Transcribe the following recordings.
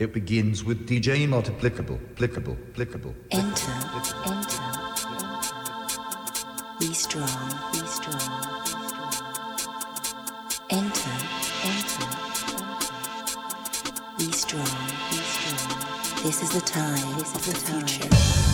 It begins with DJ multiplicable, applicable, applicable. Enter, enter. Be strong, be strong. Enter, enter. Be strong, be strong. This is the time, this is the future.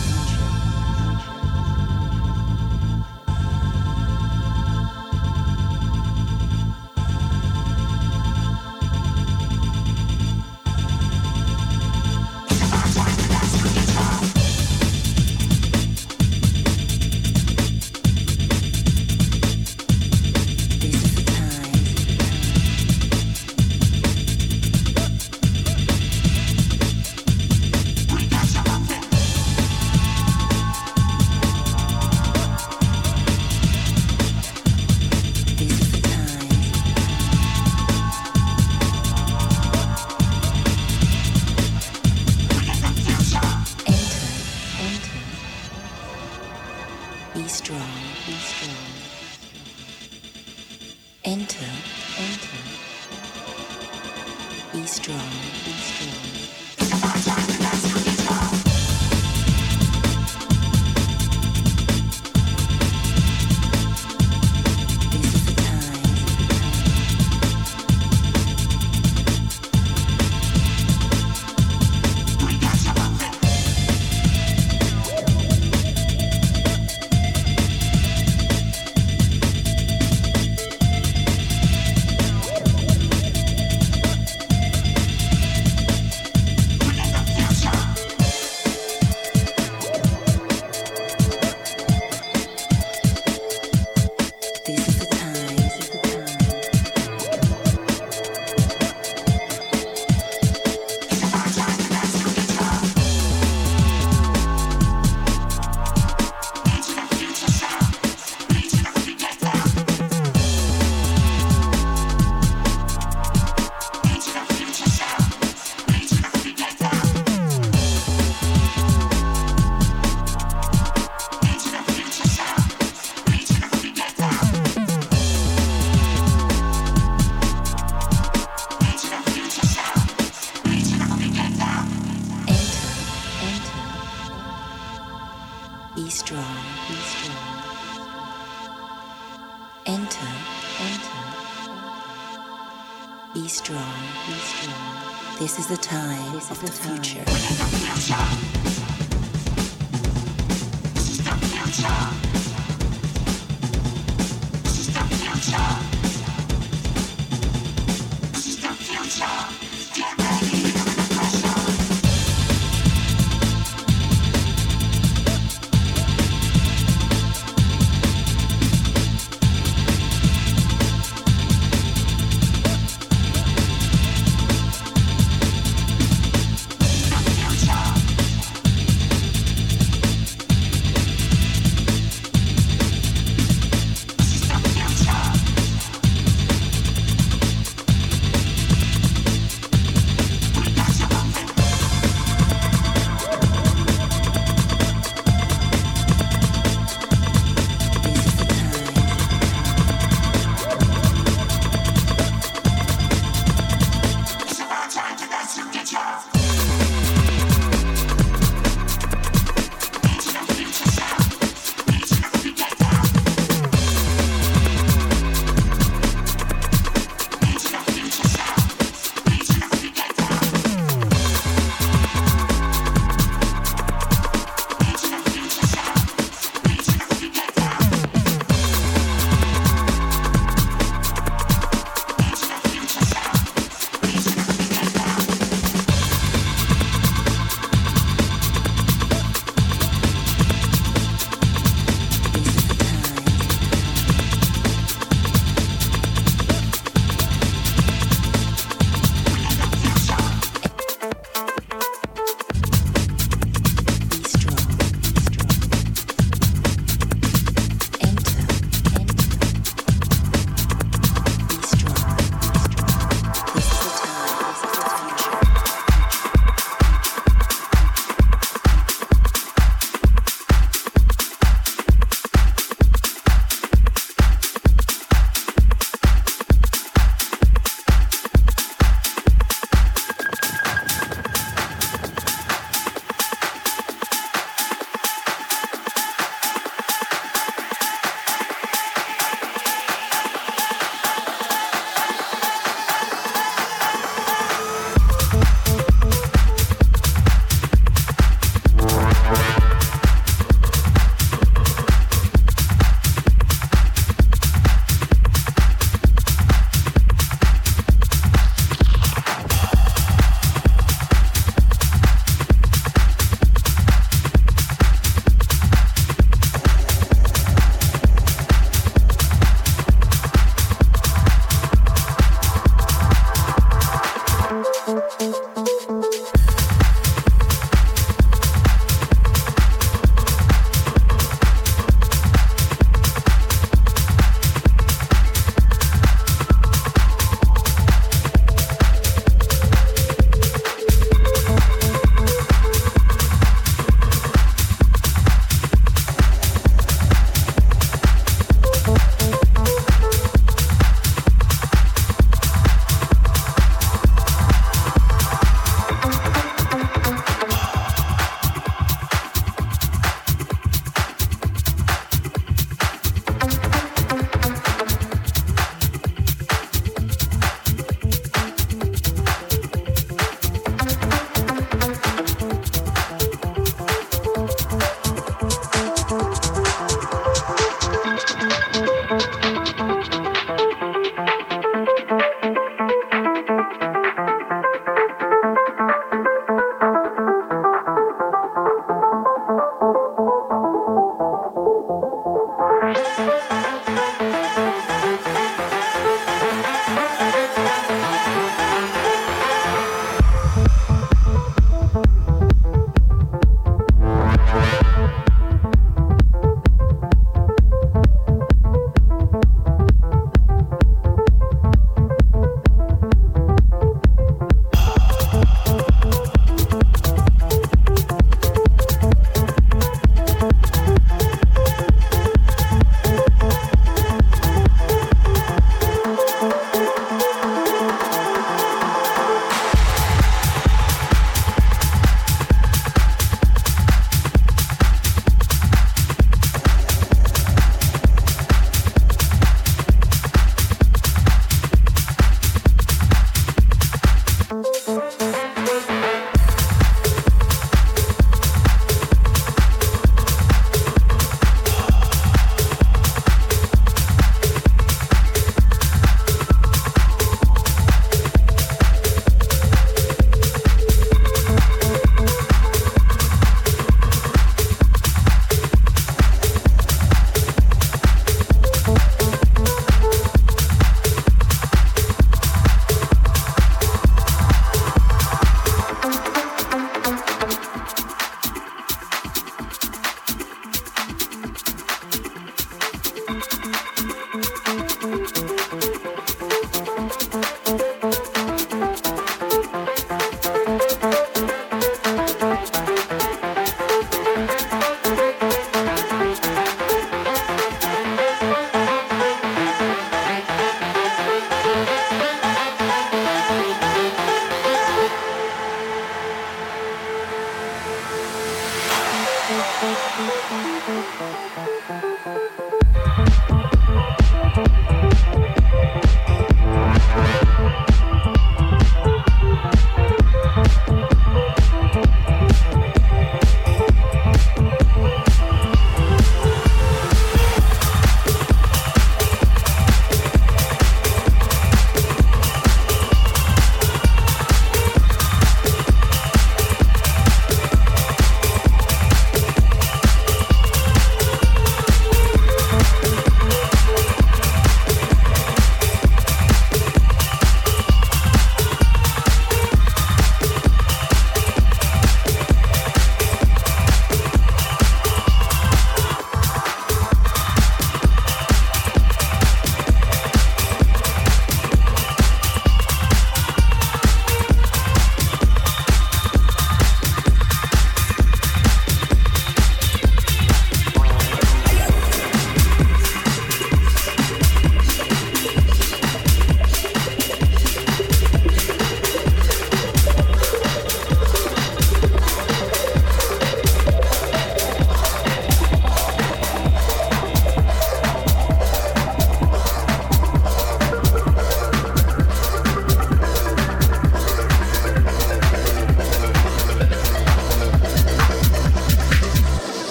Time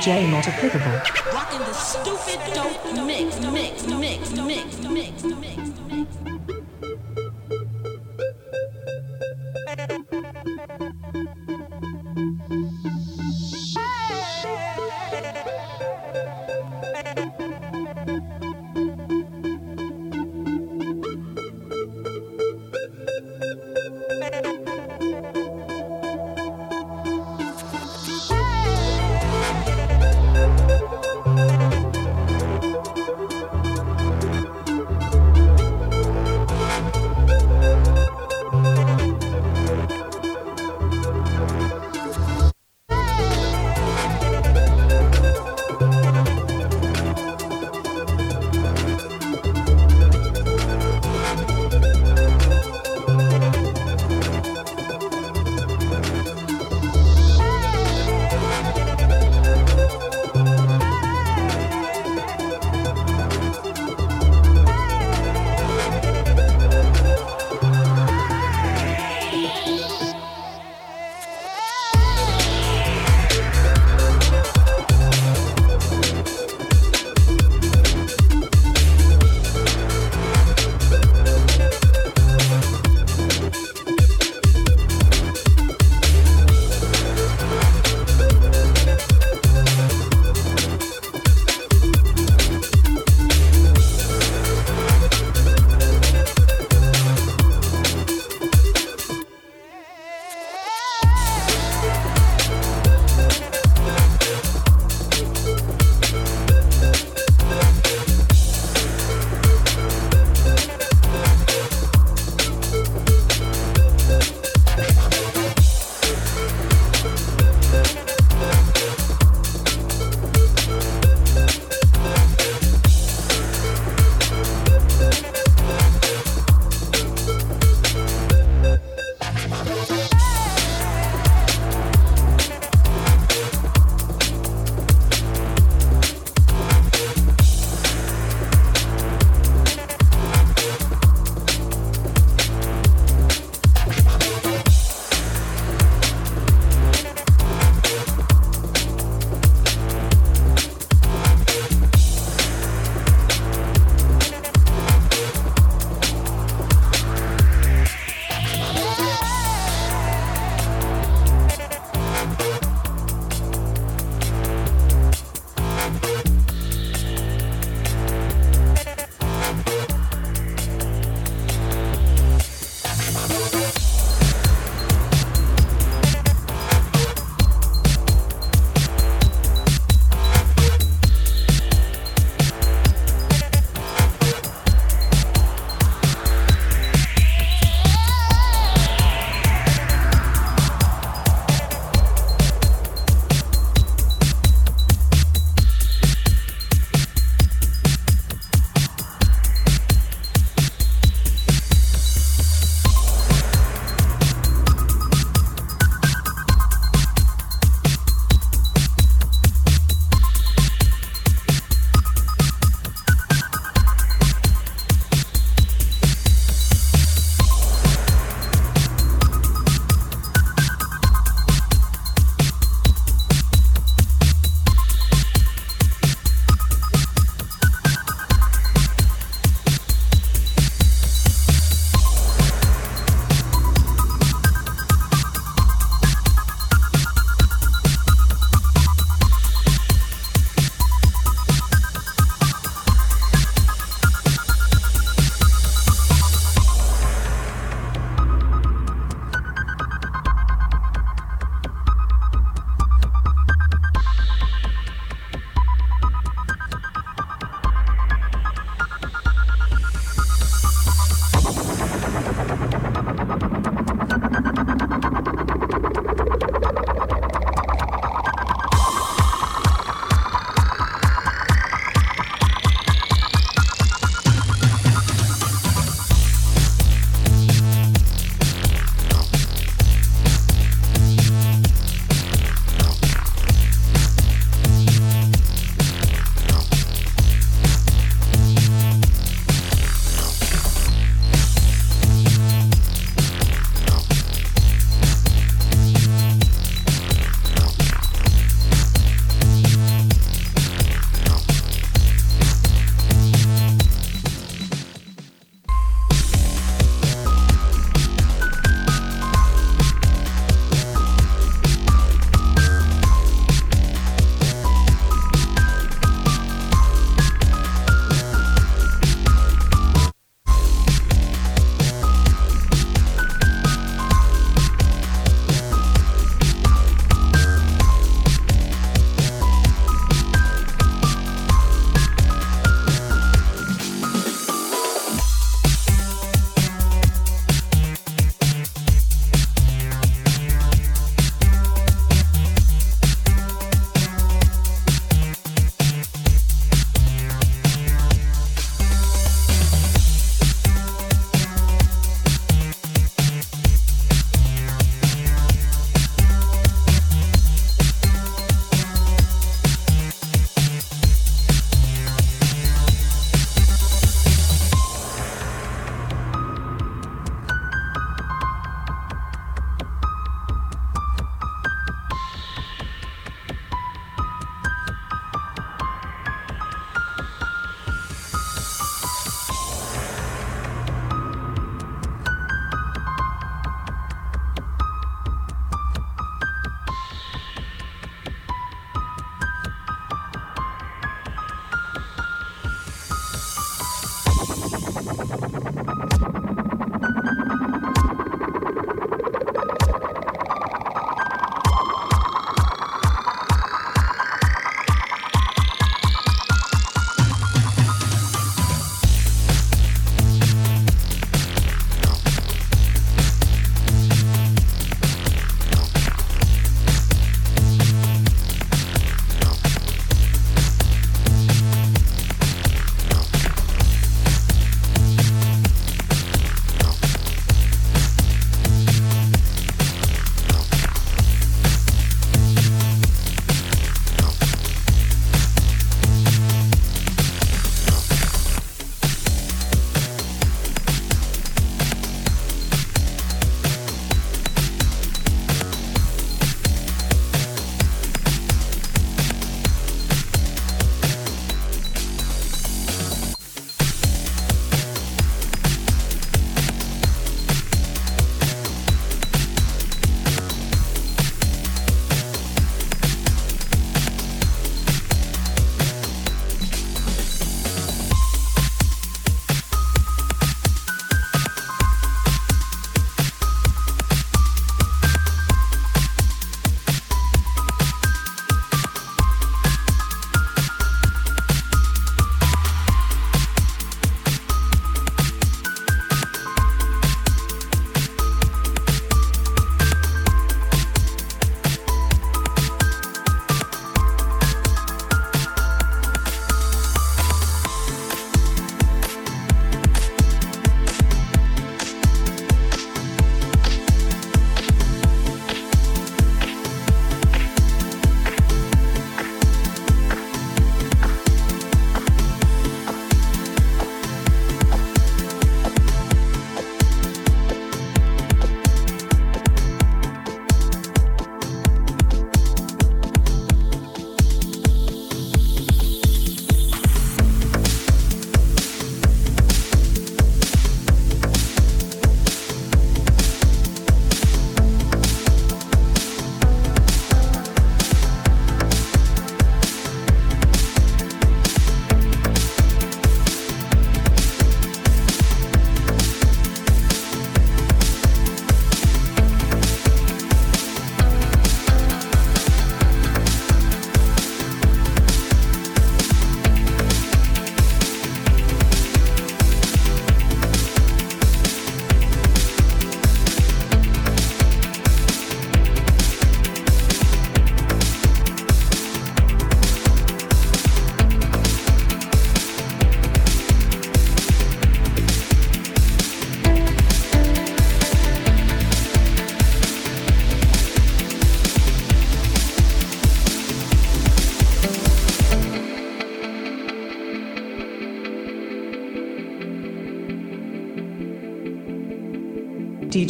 DJ Multiplicable. Rocking the stupid dope mix, mix, mix, mix,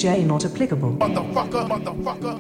DJ not applicable. Motherfucker, motherfucker.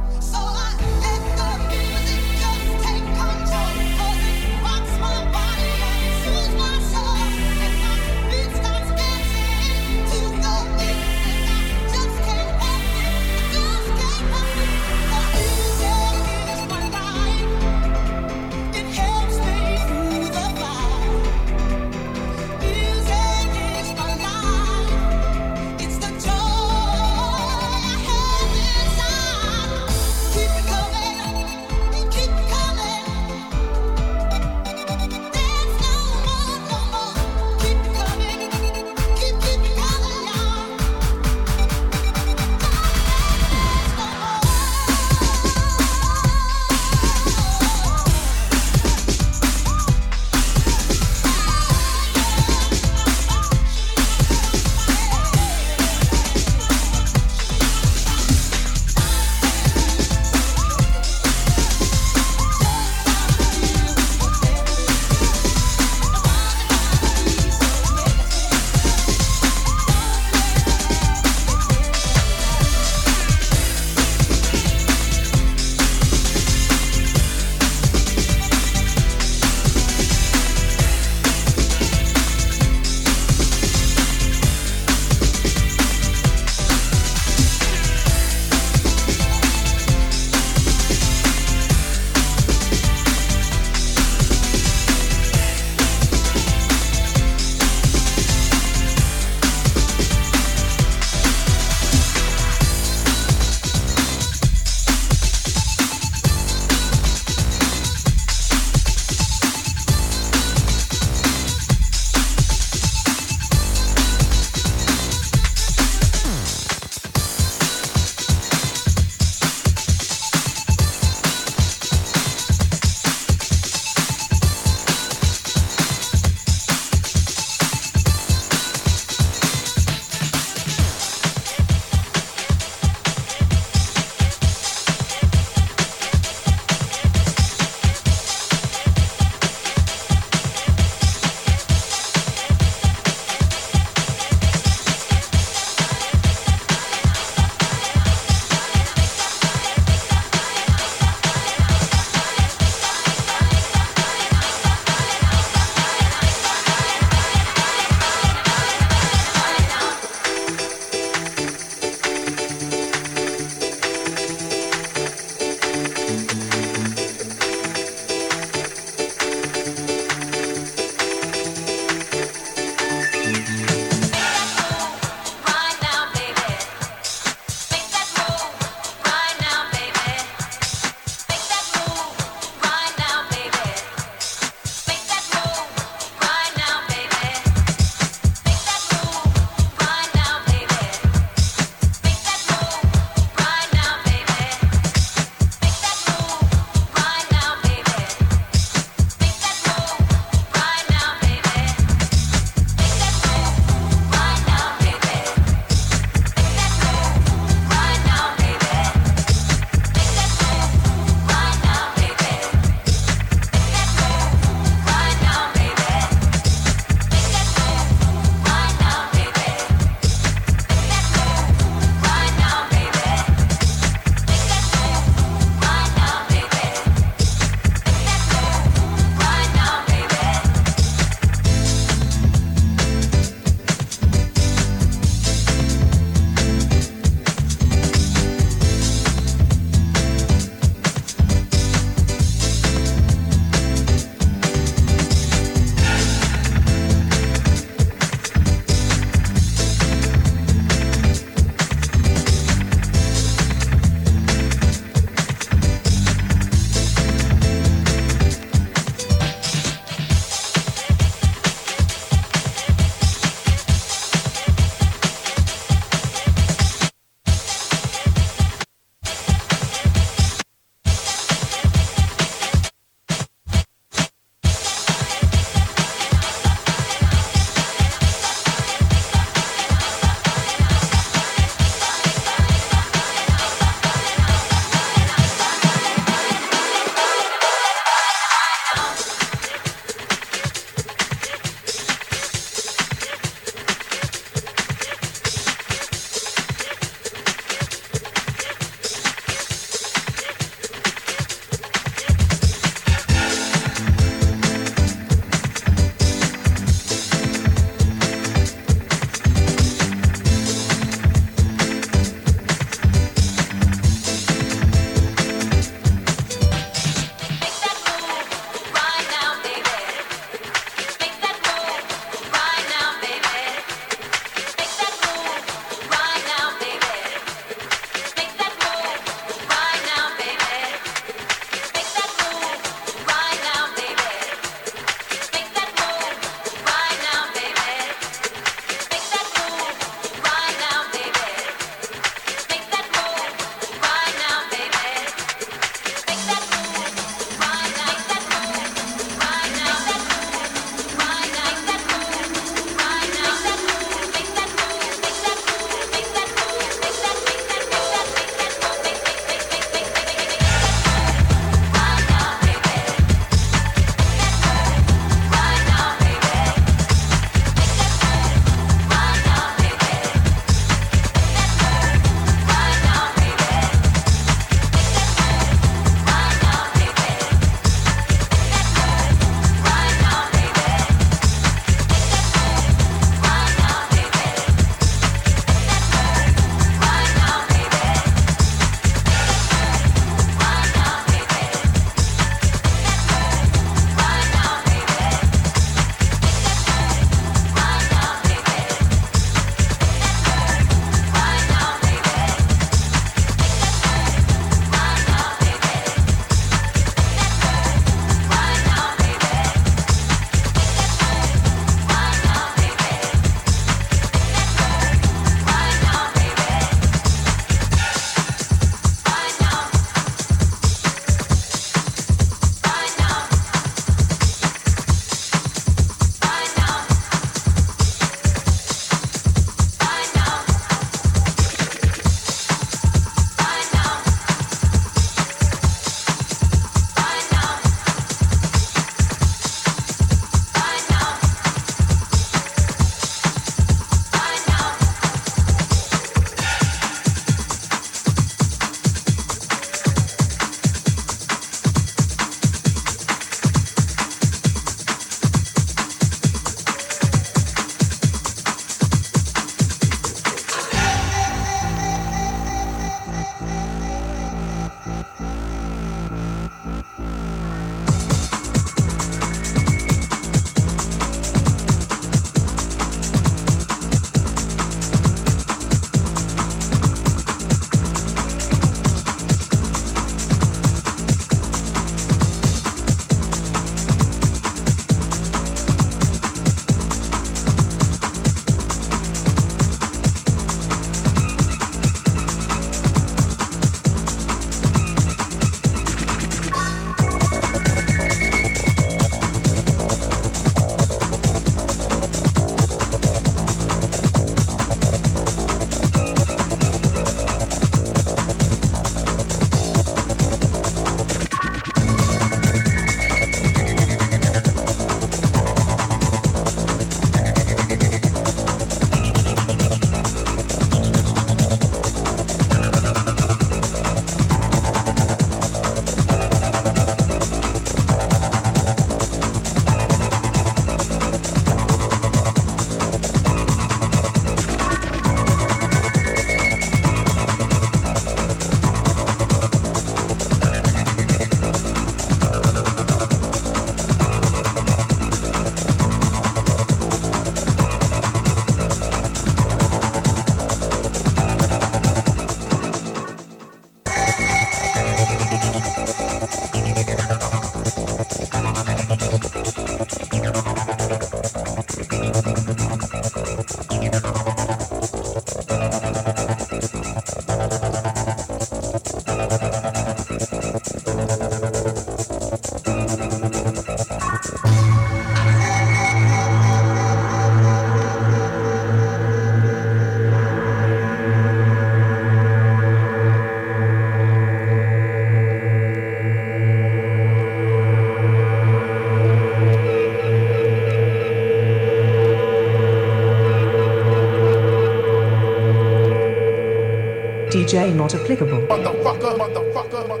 DJ not applicable. Motherfucker, motherfucker, motherfucker.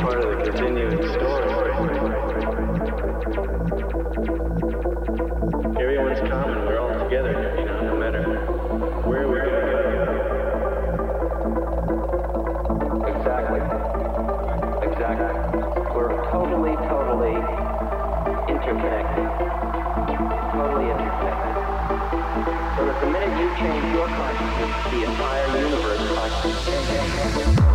Part of the continuing story. Everyone's common. We're all together you know, no matter where going to Exactly. Exactly. We're totally, totally interconnected. Totally interconnected. So that the minute you change your consciousness, the entire universe consciousness changes.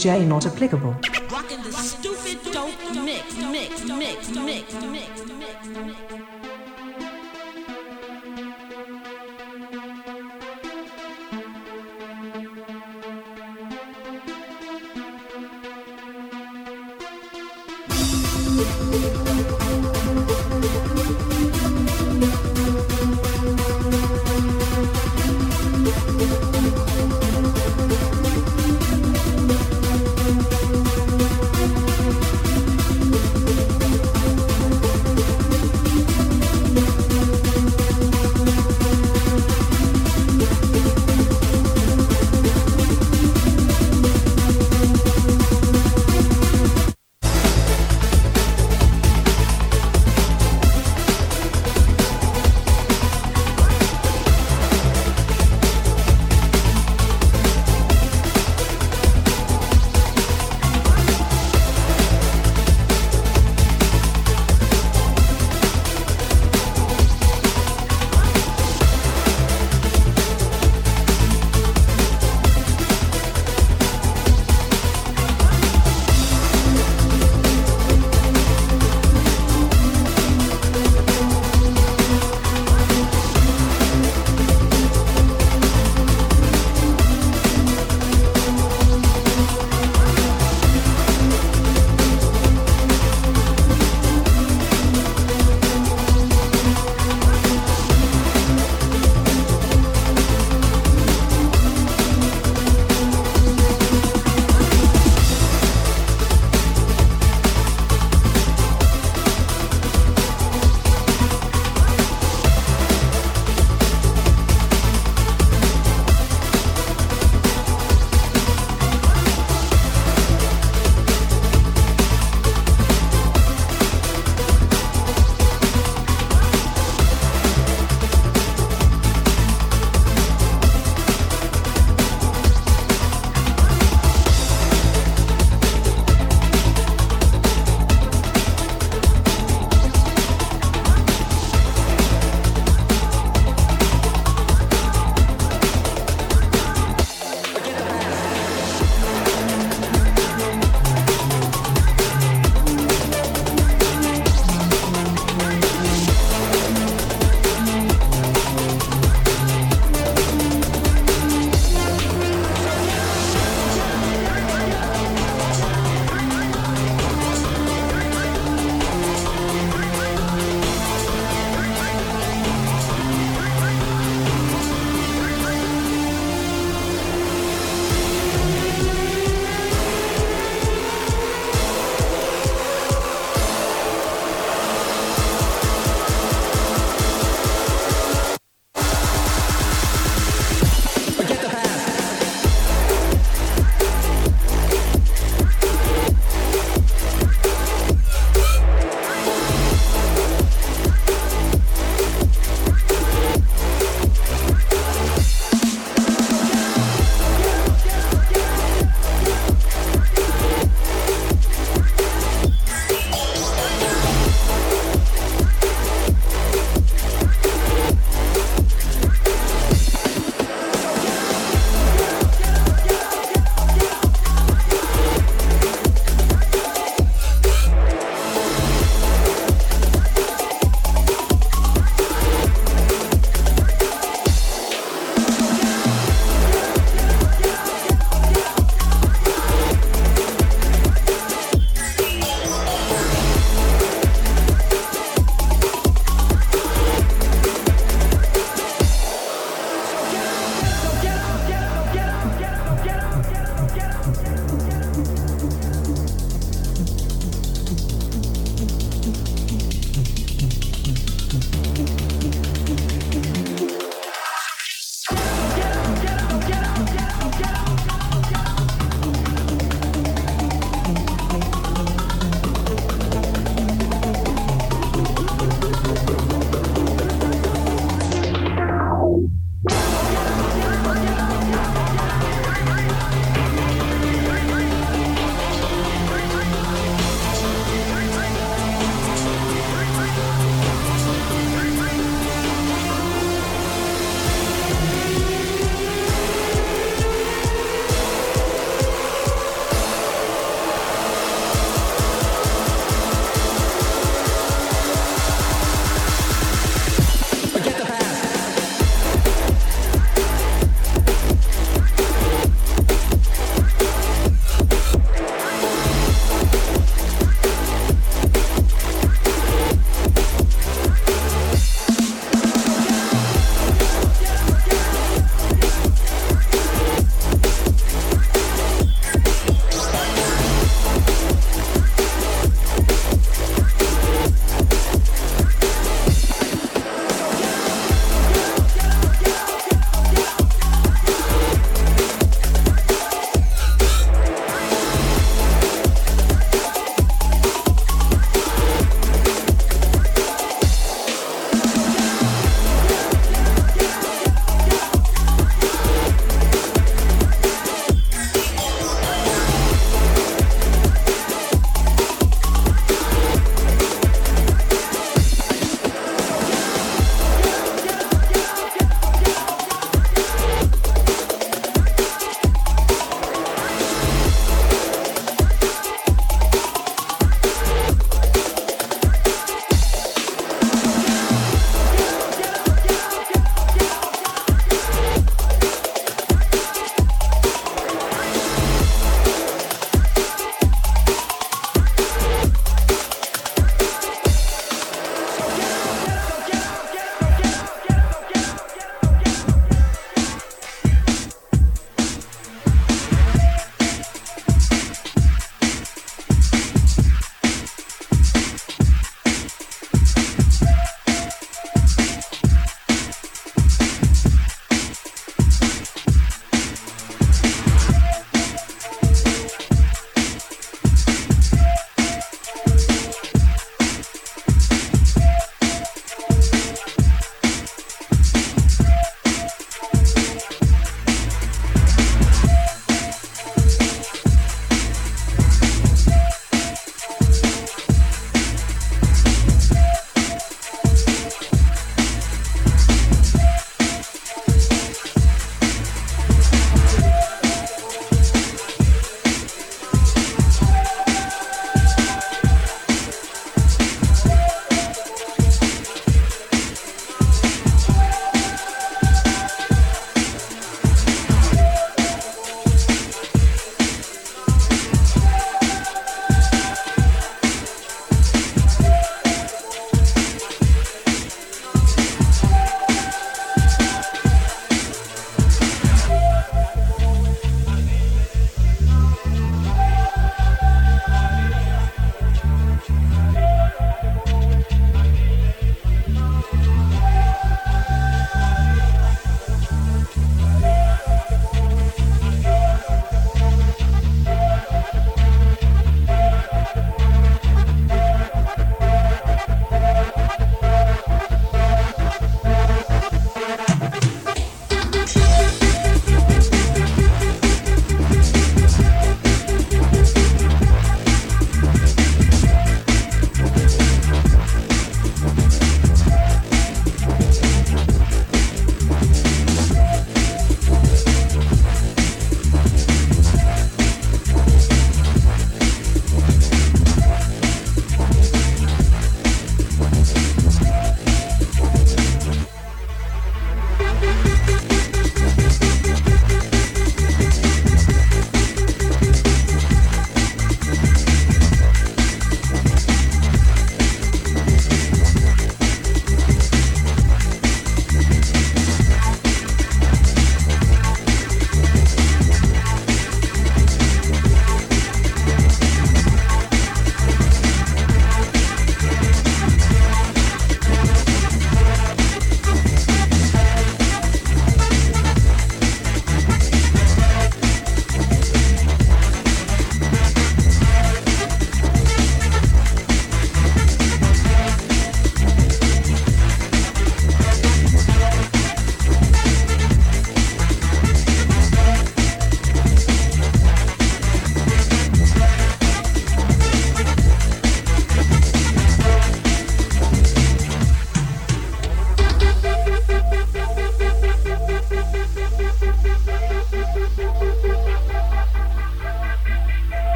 DJ not applicable.